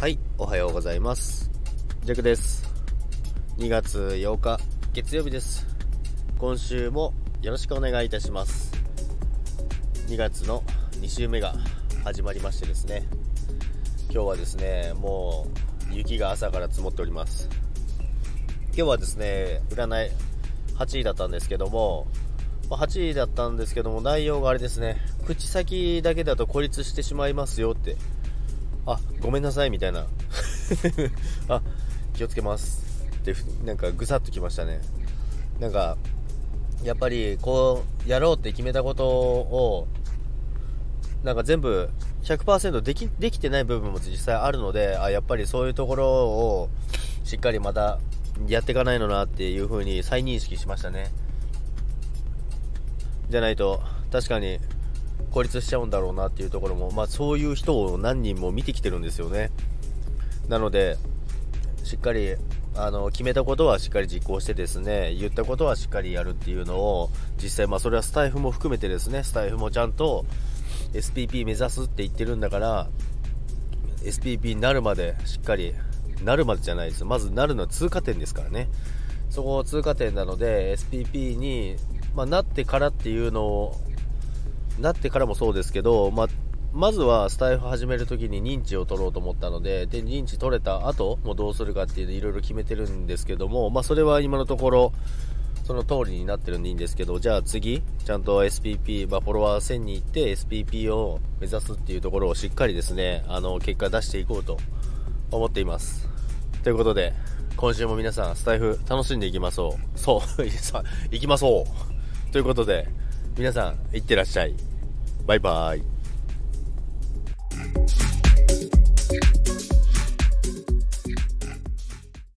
はい、おはようございます。ジャクです。2月8日、月曜日です。今週もよろしくお願いいたします。2月の2週目が始まりましてですね、今日はですね、もう雪が朝から積もっております。今日はですね、占い8位だったんですけども、ま8位だったんですけども、内容があれですね、口先だけだと孤立してしまいますよってあごめんなさいみたいな。あ気をつけます。ってなんかぐさっときましたね。なんかやっぱりこうやろうって決めたことをなんか全部100%できできてない部分も実際あるのであやっぱりそういうところをしっかりまたやっていかないのなっていう風に再認識しましたね。じゃないと確かに孤立しちゃうんだろうなっていうところも、まあ、そういう人を何人も見てきてるんですよね。なのでしっかりあの決めたことはしっかり実行してですね言ったことはしっかりやるっていうのを実際まあそれはスタイフも含めてですねスタイフもちゃんと SPP 目指すって言ってるんだから SPP になるまでしっかりなるまでじゃないです。まずなるのは通過点ですからね。そこ通過点なので SPP に、まあ、なってからっていうのをなってからもそうですけど、ま、まずはスタイフ始めるときに認知を取ろうと思ったので、で、認知取れた後もどうするかっていうのいろいろ決めてるんですけども、まあ、それは今のところ、その通りになってるんでいいんですけど、じゃあ次、ちゃんと SPP、まあ、フォロワー1000に行って SPP を目指すっていうところをしっかりですね、あの、結果出していこうと思っています。ということで、今週も皆さん、スタイフ楽しんでいきましょう。そう、さ行きましょう。ということで、皆さん、いってらっしゃい。バイバイ。